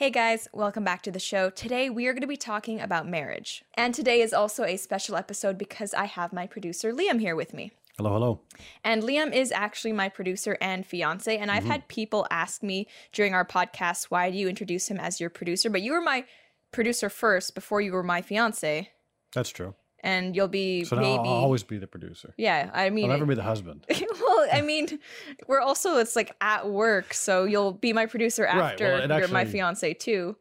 Hey guys, welcome back to the show. Today we are going to be talking about marriage. And today is also a special episode because I have my producer Liam here with me. Hello, hello. And Liam is actually my producer and fiance. And I've mm-hmm. had people ask me during our podcast, why do you introduce him as your producer? But you were my producer first before you were my fiance. That's true. And you'll be So now maybe. I'll always be the producer. yeah, I mean. I'll never be the husband. well, I mean, we're also it's like at work, so you'll be my producer Right, well, after you're my actually- fiance too.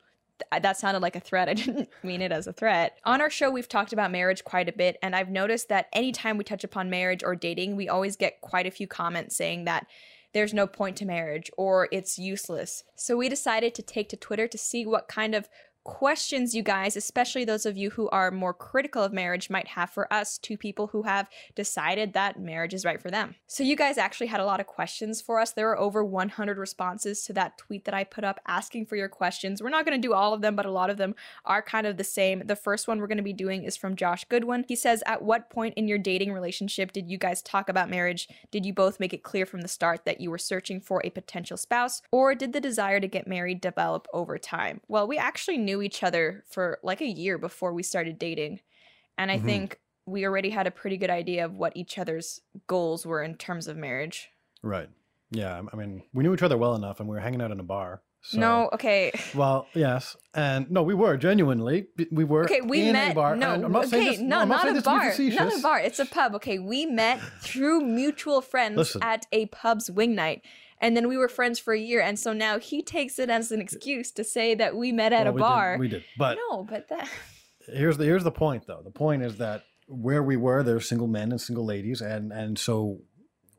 That sounded like a threat. I didn't mean it as a threat. On our show, we've talked about marriage quite a bit, and I've noticed that anytime we touch upon marriage or dating, we always get quite a few comments saying that there's no point to marriage or it's useless. So we decided to take to Twitter to see what kind of questions you guys, especially those of you who are more critical of marriage, might have for us, two people who have decided that marriage is right for them. So, you guys actually had a lot of questions for us. There were over 100 responses to that tweet that I put up asking for your questions. We're not going to do all of them, but a lot of them are kind of the same. The first one we're going to be doing is from Josh Goodwin. He says, At what point in your dating relationship did you guys talk about marriage? Did you both make it clear from the start that you were searching for a potential spouse, or did the desire to get married develop over time? Well, we actually knew each other for like a year before we started dating. And I Mhm. think we already had a pretty good idea of what each other's goals were in terms of marriage. Right. Yeah. I mean, we knew each other well enough, and we were hanging out in a bar. So, no, okay. Well, yes, and no, we were genuinely. We were. Okay, we met. bar. no, I'm not saying okay, this, no, I'm not, not, a bar. Not a bar. It's a pub. Okay, we met through mutual friends Listen. at a pub's wing night. And then we were friends for a year, and so now he takes it as an excuse to say that we met at Well, a we did- bar. we did, but no, but that here's the here's the point though. The point is that where we were, there were single men and single ladies, and and so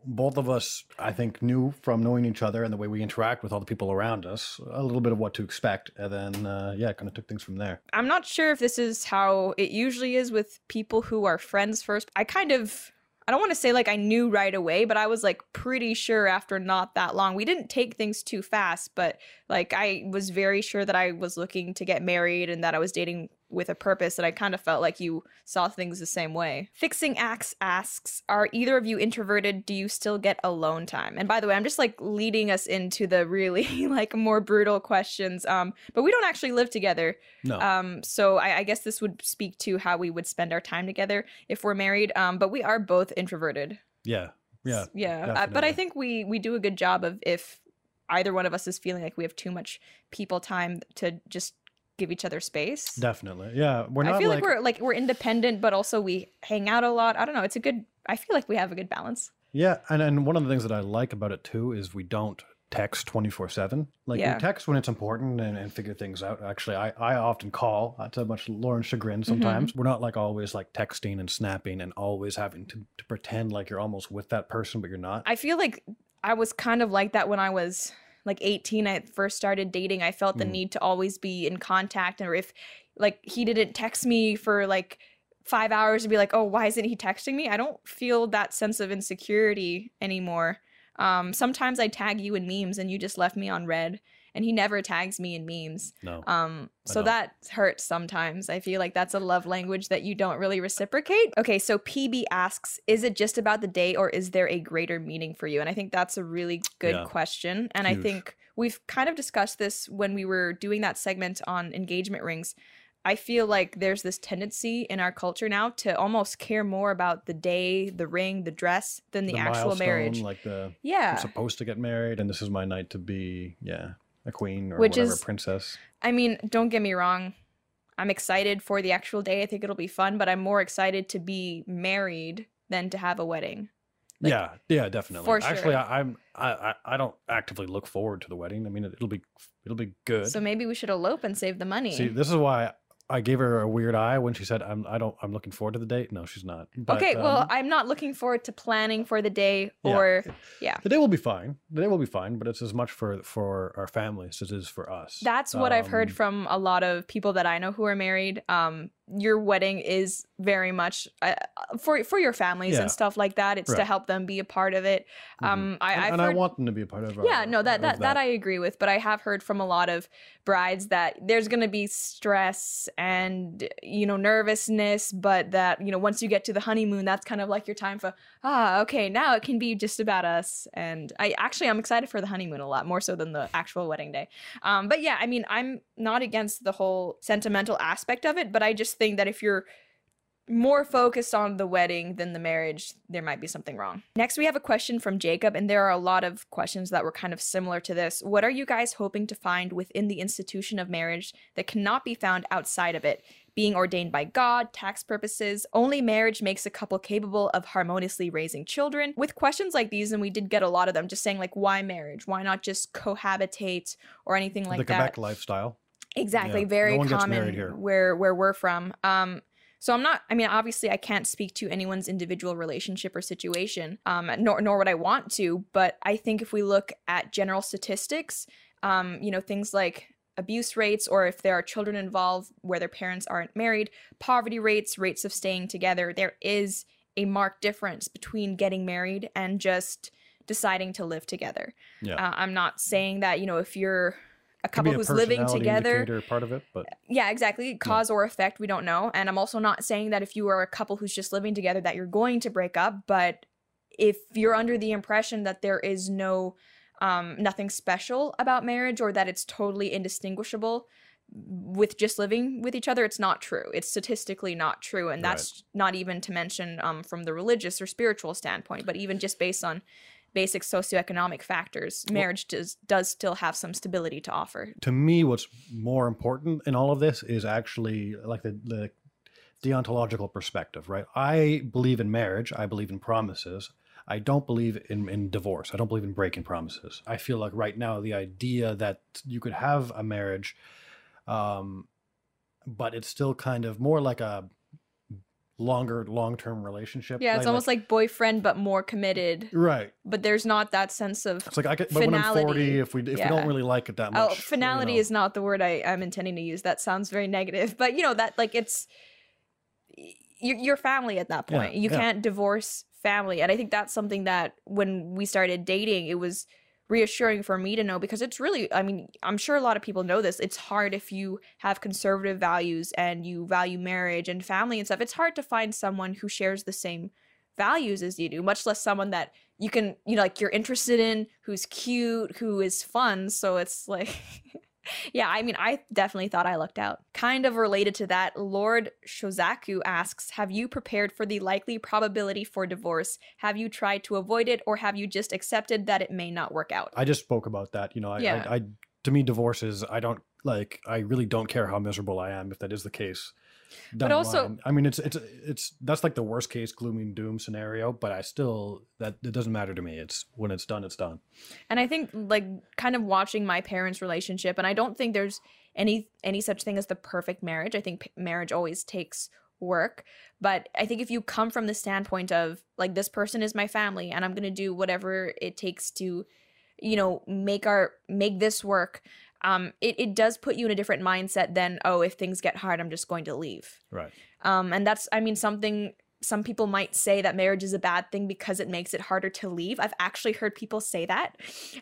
both of us, I think, knew from knowing each other and the way we interact with all the people around us a little bit of what to expect, and then uh, yeah, kind of took things from there. I'm not sure if this is how it usually is with people who are friends first. I kind of I don't want to say like I knew right away, but I was like pretty sure after not that long. We didn't take things too fast, but like I was very sure that I was looking to get married and that I was dating with a purpose and I kind of felt like you saw things the same way. Fixing Axe asks, are either of you introverted? Do you still get alone time? And by the way, I'm just like leading us into the really like more brutal questions. Um, but we don't actually live together. No, Um, so I, I guess this would speak to how we would spend our time together if we're married. Um, but we are both introverted. yeah, yeah, yeah. Uh, but I think we we do a good job of if either one of us is feeling like we have too much people time to just give each other space. definitely, yeah. We're not I feel like, like, we're like we're independent, but also we hang out a lot. I don't know. It's a good. I feel like we have a good balance. yeah, and and one of the things that I like about it too is we don't text 24 7 like Yeah. we text when it's important and, and figure things out actually I, I often call uh, to much lauren's chagrin Mm-hmm. sometimes we're not like always like texting and snapping and always having to, to pretend like you're almost with that person but you're not I feel like I was kind of like that when I was like 18. I first started dating. I felt the Mm. need to always be in contact, or if like he didn't text me for like five hours to be like, oh, why isn't he texting me? I don't feel that sense of insecurity anymore. Um, sometimes I tag you in memes and you just left me on read, and he never tags me in memes. no Um, so that hurts sometimes. I feel like that's a love language that you don't really reciprocate. Okay, so PB asks, is it just about the day or is there a greater meaning for you? And I think that's a really good Yeah. question. And I think we've kind of discussed this when we were doing that segment on engagement rings. I feel like there's this tendency in our culture now to almost care more about the day, the ring, the dress than the, actual marriage. like the yeah. i'm supposed to get married and this is my night to be yeah a queen or Which whatever is- princess I mean, don't get me wrong. I'm excited for the actual day. I think it'll be fun, but I'm more excited to be married than to have a wedding. Like, yeah yeah definitely for actually sure. I, i'm I, I don't actively look forward to the wedding i mean it, it'll be it'll be good So maybe we should elope and save the money. See, this is why I gave her a weird eye when she said, "I'm I don't I'm looking forward to the date." No, she's not. But, okay, well, um, I'm not looking forward to planning for the day or yeah. the day will be fine. The day will be fine, but it's as much for for our families as it is for us. That's what I've heard Um, from a lot of people that I know who are married. Um, your wedding is very much uh, for for your families Yeah. and stuff like that. It's to help them be a part of it. Mhm. Um, I, and, and I want them to be a part of. uh, yeah, no, that, of that that I agree with, but I have heard from a lot of brides that there's going to be stress and you know nervousness, but that you know once you get to the honeymoon, that's kind of like your time for ah, okay, now it can be just about us. And I actually I'm excited for the honeymoon a lot more so than the actual wedding day. Um, but yeah, I mean, I'm not against the whole sentimental aspect of it, but I just think that if you're more focused on the wedding than the marriage, there might be something wrong. Next, we have a question from Jacob, and there are a lot of questions that were kind of similar to this. What are you guys hoping to find within the institution of marriage that cannot be found outside of it? Being ordained by God, tax purposes, only marriage makes a couple capable of harmoniously raising children. With questions like these, and we did get a lot of them, just saying, like, why marriage? Why not just cohabitate or anything like the that? Quebec lifestyle. Exactly, Yeah, very no common where where we're from. Um, so I'm not. I mean, obviously, I can't speak to anyone's individual relationship or situation, um, nor nor would I want to. But I think if we look at general statistics, um, you know, things like abuse rates, or if there are children involved where their parents aren't married, poverty rates, rates of staying together, there is a marked difference between getting married and just deciding to live together. Yeah. Uh, I'm not saying that you know if you're a couple a who's living personality together. part of it, but yeah exactly. Cause or effect we don't know. And i'm also not saying that if you are a couple who's just living together that you're going to break up but if you're under the impression that there is no um, nothing special about marriage or that it's totally indistinguishable with just living with each other it's not true. It's statistically not true. And Right. that's not even to mention um, from the religious or spiritual standpoint but even just based on basic socioeconomic factors marriage does does still have some stability to offer to me, what's more important in all of this is actually like the, the deontological perspective, right? I believe in marriage. I believe in promises. I don't believe in, in divorce. I don't believe in breaking promises. I feel like right now the idea that you could have a marriage, um, but it's still kind of more like a longer, long term relationship. Yeah, it's almost like boyfriend but more committed. right. But there's not that sense of It's like I could, but when I'm forty, if we if we don't really like it that oh, much, oh, finality you know, is not the word I, I'm intending to use. That sounds very negative. But you know that like it's you're, you're family at that Yeah, point. you yeah. can't divorce family, and I think that's something that when we started dating, it was reassuring for me to know because it's really i mean i'm sure a lot of people know this it's hard if you have conservative values and you value marriage and family and stuff it's hard to find someone who shares the same values as you do much less someone that you can you know like you're interested in who's cute who is fun so it's like yeah i mean i definitely thought i lucked out kind of related to that lord shozaku asks have you prepared for the likely probability for divorce have you tried to avoid it or have you just accepted that it may not work out I just spoke about that. You know, I, Yeah. I, I to me, divorce is I don't like. I really don't care how miserable I am if that is the case. The also- line. I mean, it's it's it's that's like the worst case gloom and doom scenario. But I still that it doesn't matter to me. It's when it's done, it's done. and i think like kind of watching my parents relationship and i don't think there's any any such thing as the perfect marriage i think p- marriage always takes work but i think if you come from the standpoint of like this person is my family and i'm going to do whatever it takes to you know make our make this work um it, it does put you in a different mindset than oh if things get hard i'm just going to leave Right. um, and that's, I mean, something some people might say that marriage is a bad thing because it makes it harder to leave. I've actually heard people say that.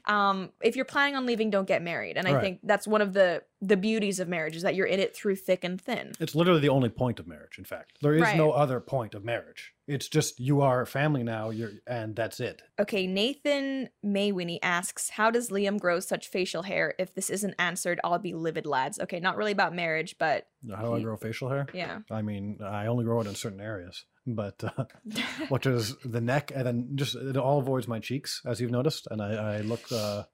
Um, if you're planning on leaving, don't get married. And I Right. think that's one of the the beauties of marriage is that you're in it through thick and thin. It's literally the only point of marriage. In fact, there is Right. no other point of marriage. It's just you are a family now. You're and that's it. Okay, Nathan Maywinnie asks, How does Liam grow such facial hair? If this isn't answered, I'll be livid, lads. Okay, not really about marriage, but How do I grow facial hair? yeah. I mean, I only grow it in certain areas, but uh, which is the neck, and then just it all avoids my cheeks, as you've noticed, and I, I look, uh,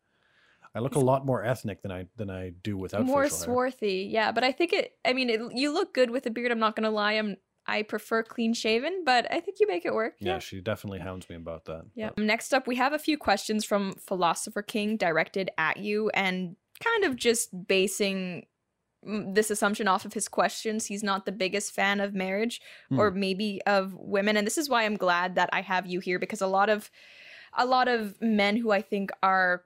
I look a lot more ethnic than I than I do without More swarthy, yeah. But I think it. I mean, it, you look good with a beard. I'm not gonna lie. I'm. I prefer clean shaven, but I think you make it work. Yeah, she definitely hounds me about that. Yeah. but- Next up, we have a few questions from Philosopher King directed at you and kind of just basing this assumption off of his questions. He's not the biggest fan of marriage hmm. or maybe of women. And this is why I'm glad that I have you here because a lot of a lot of men who I think are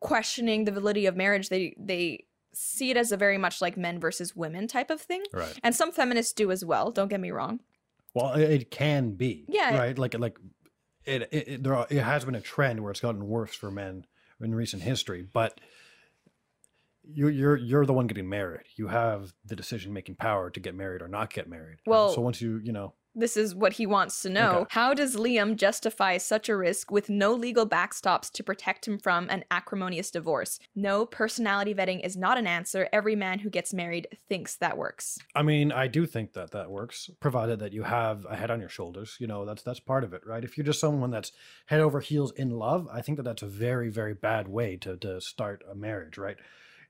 questioning the validity of marriage, they they see it as a very much like men versus women type of thing. Right. And some feminists do as well, don't get me wrong. Well, it, it can be. Yeah. Right. Like like it it, it there are, it has been a trend where it's gotten worse for men in recent history, but you're you're you're the one getting married. You have the decision making power to get married or not get married. Um, well- so once you you know This is what he wants to know. Okay. How does Liam justify such a risk with no legal backstops to protect him from an acrimonious divorce? No, personality vetting is not an answer. Every man who gets married thinks that works. I mean, I do think that that works, provided that you have a head on your shoulders. You know, that's that's part of it, right? If you're just someone that's head over heels in love, I think that that's a very very bad way to to start a marriage, right?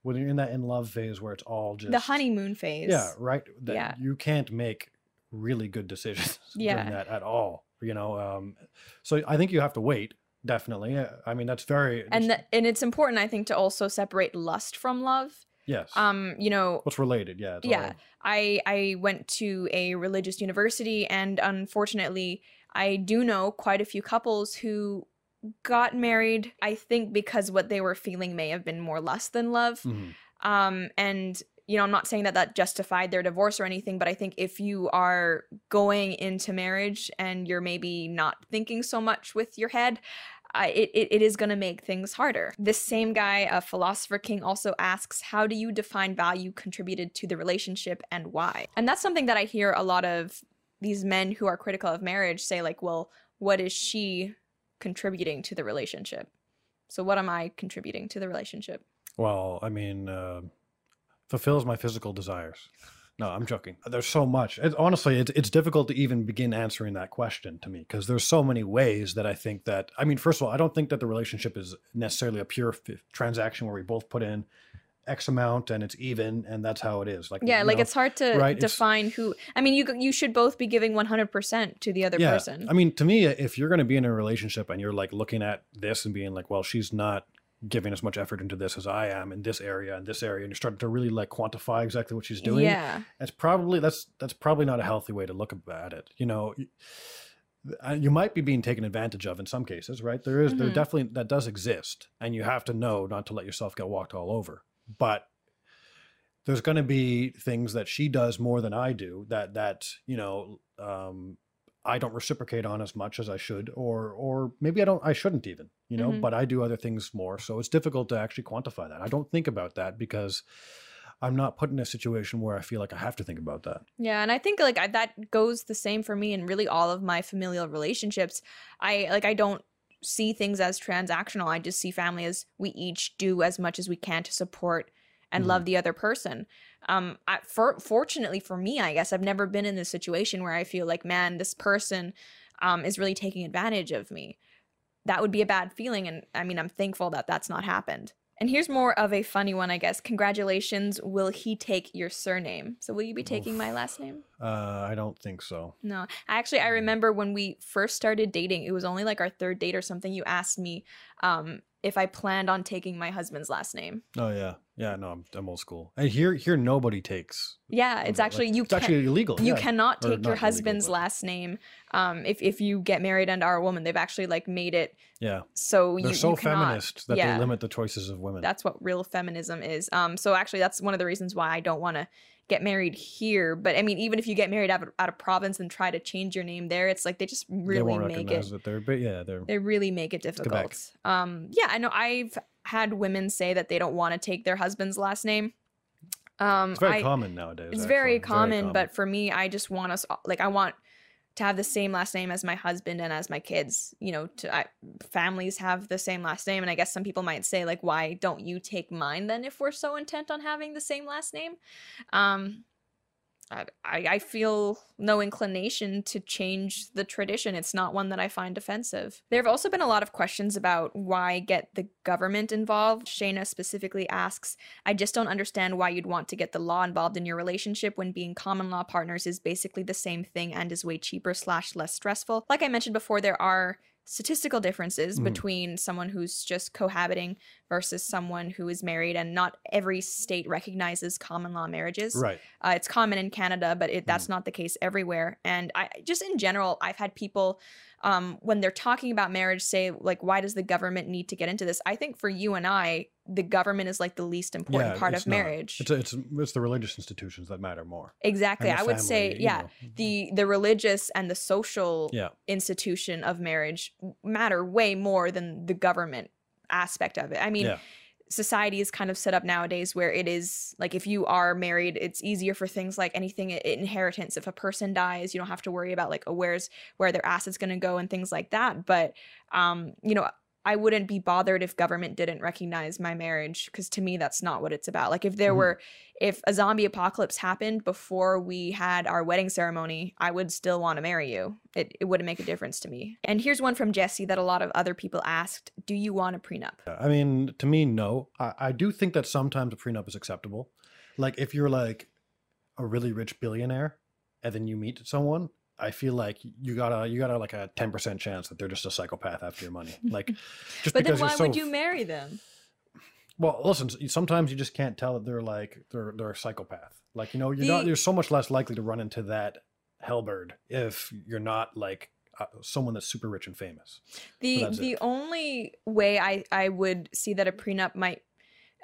When you're in that in love phase where it's all just the honeymoon phase. yeah, right. That Yeah. you can't make really good decisions Yeah. during that at all. You know, um, so I think you have to wait. Definitely. I mean, that's very And the, and it's important I think to also separate lust from love. yes. Um, you know, What's related? Yeah. Yeah i i went to a religious university and unfortunately i do know quite a few couples who got married i think because what they were feeling may have been more lust than love Mhm. um and you know i'm not saying that that justified their divorce or anything but i think if you are going into marriage and you're maybe not thinking so much with your head I, it, it, it is going to make things harder. This same guy, a philosopher king, also asks, How do you define value contributed to the relationship and why? And that's something that I hear a lot of these men who are critical of marriage say, like, Well, what is she contributing to the relationship? So, what am I contributing to the relationship? Well, I mean, uh, fulfills my physical desires. No, I'm joking. There's so much. It, honestly, it's it's difficult to even begin answering that question to me because there's so many ways that I think that. I mean, first of all, I don't think that the relationship is necessarily a pure f- transaction where we both put in X amount and it's even and that's how it is. Like Yeah, like know, it's hard to right, it's- define who. I mean, you you should both be giving 100% to the other yeah. person. I mean, to me, if you're going to be in a relationship and you're like looking at this and being like, well, she's not giving as much effort into this as I am in this area and this area, and you're starting to really like quantify exactly what she's doing. Yeah. That's probably that's that's probably not a healthy way to look at it. You know, uh, you might be being taken advantage of in some cases, right? There is there Mhm. definitely that does exist, and you have to know not to let yourself get walked all over. But there's going to be things that she does more than I do that that you know um, I don't reciprocate on as much as I should, or or maybe I don't I shouldn't even, you know. Mhm. But I do other things more, so it's difficult to actually quantify that. I don't think about that because I'm not put in a situation where I feel like I have to think about that. Yeah, and I think like I, that goes the same for me in really all of my familial relationships. I like I don't see things as transactional. I just see family as we each do as much as we can to support and Mhm. love the other person. Um, I, for, fortunately for me, I guess I've never been in this situation where I feel like, man, this person um, is really taking advantage of me. That would be a bad feeling, and I mean, I'm thankful that that's not happened. And here's more of a funny one, I guess. Congratulations. Will he take your surname? So will you be taking my last name? Uh, I don't think so. No. Actually, I remember when we first started dating, it was only like our third date or something. You asked me um, if I planned on taking my husband's last name. Oh yeah, yeah. No, I'm, I'm old school. And here, here, nobody takes. Yeah, it's like, actually you It's can actually illegal. you yeah. cannot take your husband's but- last name um, if if you get married and are a woman. They've actually like made it Yeah, so they're you, so you cannot. feminist that yeah. they limit the choices of women. That's what real feminism is. Um, so actually, that's one of the reasons why I don't want to get married here. But I mean, even if you get married out of, out of province and try to change your name there, it's like they just they really won't make it. it. They're, but yeah, they're. They really make it difficult. Um, yeah, I know. I've had women say that they don't want to take their husband's last name. Um, It's very I- common nowadays. It's actually. very common, but for me, I just want us like I want to have the same last name as my husband and as my kids. You know, to I, families have the same last name, and I guess some people might say like, why don't you take mine then if we're so intent on having the same last name? Um, I, I feel no inclination to change the tradition. It's not one that I find offensive. There have also been a lot of questions about why get the government involved. Shayna specifically asks, I just don't understand why you'd want to get the law involved in your relationship when being common law partners is basically the same thing and is way cheaper slash less stressful. Like I mentioned before, there are statistical differences Mhm. between someone who's just cohabiting versus someone who is married and not every state recognizes common law marriages right. uh, it's common in Canada, but it, that's not the case everywhere. And I just in general, I've had people um, when they're talking about marriage say like, "Why does the government need to get into this?" I think for you and I, the government is like the least important Yeah, part of not. marriage. It's it's it's the religious institutions that matter more. exactly. I would say, yeah, know. the the religious and the social Yeah. institution of marriage matter way more than the government aspect of it. I mean, Yeah. society is kind of set up nowadays where it is like if you are married, it's easier for things like anything inheritance. If a person dies, you don't have to worry about like oh, where's where their assets going to go and things like that. But um, you know, I wouldn't be bothered if government didn't recognize my marriage because to me that's not what it's about. Like if there Mhm. were if a zombie apocalypse happened before we had our wedding ceremony, I would still want to marry you. It, it wouldn't make a difference to me. And here's one from Jesse that a lot of other people asked Do you want a prenup? I mean, to me, no. I, I do think that sometimes a prenup is acceptable. Like if you're like a really rich billionaire and then you meet someone, I feel like you got a you got a like a ten percent chance that they're just a psychopath after your money. Like just But then why so would you marry them? well, listen. Sometimes you just can't tell that they're like they're they're a psychopath. Like you know, you're not. You're so much less likely to run into that hellbird if you're not like uh, someone that's super rich and famous. The the it. only way I I would see that a prenup might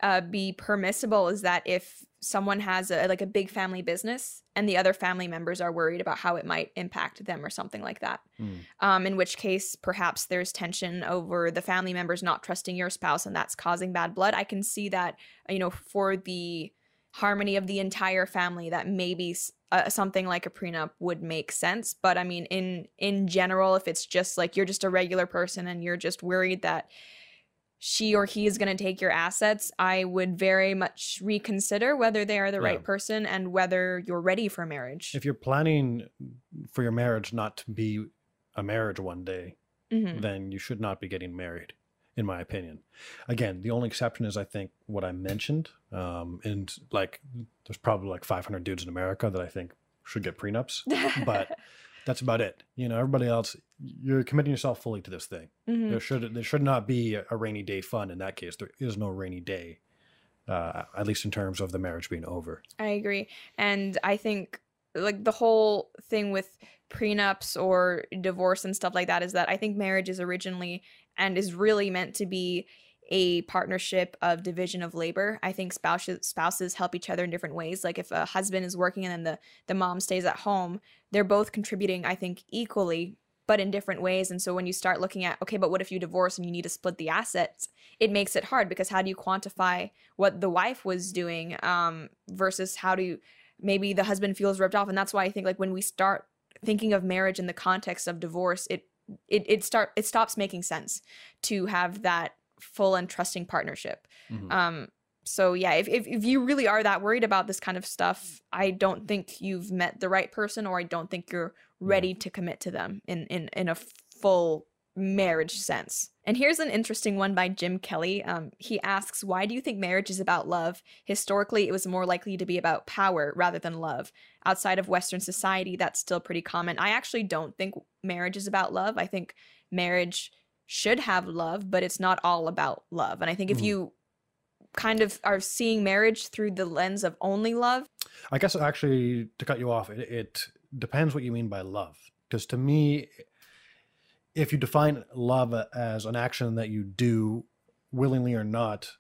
uh, be permissible is that if someone has a like a big family business and the other family members are worried about how it might impact them or something like that. Hmm. Um, in which case, perhaps there's tension over the family members not trusting your spouse, and that's causing bad blood. I can see that, you know, for the harmony of the entire family, that maybe uh, something like a prenup would make sense. But I mean, in in general, if it's just like you're just a regular person and you're just worried that she or he is going to take your assets, I would very much reconsider whether they are the Yeah. right person and whether you're ready for marriage. If you're planning for your marriage not to be a marriage one day, Mhm. then you should not be getting married, in my opinion. Again, the only exception is I think what I mentioned, um, and like there's probably like 500 dudes in America that I think should get prenups, but that's about it. You know, everybody else, you're committing yourself fully to this thing. Mhm. There should there should not be a rainy day fund in that case. There is no rainy day, uh, at least in terms of the marriage being over. I agree. And I think like the whole thing with prenups or divorce and stuff like that is that I think marriage is originally and is really meant to be a partnership of division of labor. I think spouses spouses help each other in different ways. Like if a husband is working and then the the mom stays at home, they're both contributing I think equally but in different ways. And so when you start looking at okay, but what if you divorce and you need to split the assets? It makes it hard because how do you quantify what the wife was doing um versus how do you maybe the husband feels ripped off and that's why i think like when we start thinking of marriage in the context of divorce it it, it start it stops making sense to have that full and trusting partnership. Mhm. um so yeah if, if if you really are that worried about this kind of stuff i don't think you've met the right person or i don't think you're ready to commit to them in in in a full marriage sense. And here's an interesting one by jim kelly. Um, he asks why do you think marriage is about love? Historically it was more likely to be about power rather than love. Outside of western society that's still pretty common. I actually don't think marriage is about love. I think marriage should have love but it's not all about love and i think if Mhm. you kind of are seeing marriage through the lens of only love I guess actually to cut you off, it, it depends what you mean by love. Because to me, if you define love as an action that you do willingly or not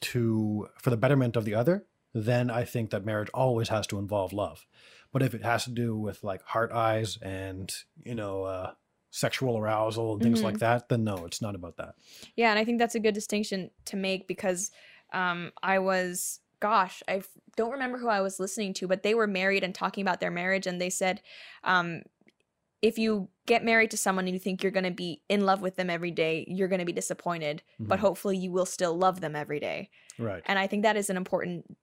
to for the betterment of the other, then I think that marriage always has to involve love. But if it has to do with like heart eyes and you know uh, sexual arousal and things Mhm. like that, then no, it's not about that. Yeah, and I think that's a good distinction to make because um, I was, gosh, I don't remember who I was listening to, but they were married and talking about their marriage, and they said, um, if you get married to someone and you think you're going to be in love with them every day, you're going to be disappointed, but Mhm. hopefully you will still love them every day. Right. And I think that is an important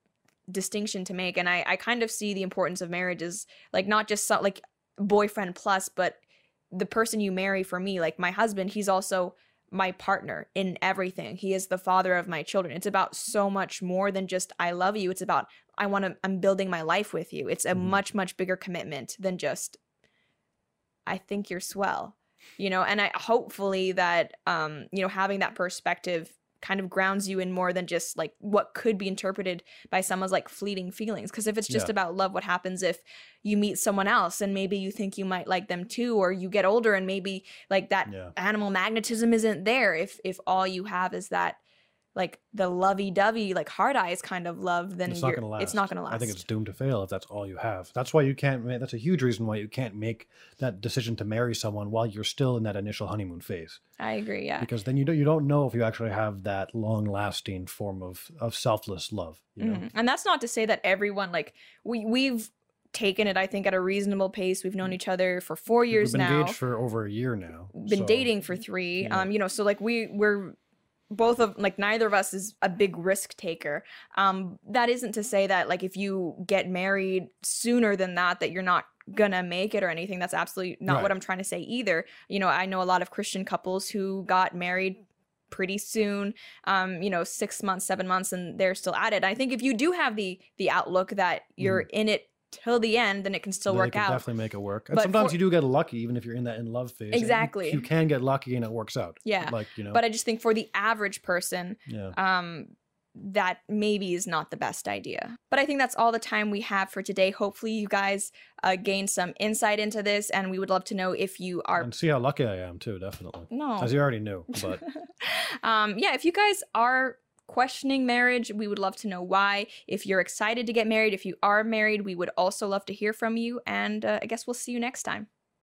distinction to make. And I, I kind of see the importance of marriage as like not just so, like boyfriend plus, but the person you marry for me, like my husband, he's also my partner in everything. He is the father of my children. It's about so much more than just I love you. It's about I want to I'm building my life with you. It's a Mhm. much much bigger commitment than just I think you're swell. You know, and I hopefully that um you know having that perspective kind of grounds you in more than just like what could be interpreted by someone's like fleeting feelings because if it's just Yeah. about love what happens if you meet someone else and maybe you think you might like them too or you get older and maybe like that Yeah. animal magnetism isn't there if if all you have is that like the lovey-dovey like hard eyes kind of love then it's not to last. it's not to last I think it's doomed to fail if that's all you have. That's why you can't. That's a huge reason why you can't make that decision to marry someone while you're still in that initial honeymoon phase, i agree yeah because then you don't you don't know if you actually have that long lasting form of of selfless love. You know, Mhm. And that's not to say that everyone like we we've taken it I think at a reasonable pace. We've known each other for 4 years we've been now. engaged for over a year now. been so- dating for 3. yeah. Um you know, so like we we're both of like neither of us is a big risk taker. Um that isn't to say that like if you get married sooner than that that you're not gonna make it or anything. That's absolutely not what i'm trying to say either. You know i know a lot of christian couples who got married pretty soon um you know six months seven months and they're still at it. I think if you do have the the outlook that you're in it till the end then it can still then work can out Definitely make it work. And But sometimes for- you do get lucky, even if you're in that in love phase. and you- Exactly. You, can get lucky and it works out. Yeah. Like you know. but i just think for the average person yeah. um that maybe is not the best idea. But I think that's all the time we have for today. Hopefully, you guys uh, gained some insight into this, and we would love to know if you are. and see how lucky I am too. Definitely. No. As you already knew, but um, yeah, if you guys are questioning marriage, we would love to know why. If you're excited to get married, if you are married, we would also love to hear from you. And uh, I guess we'll see you next time.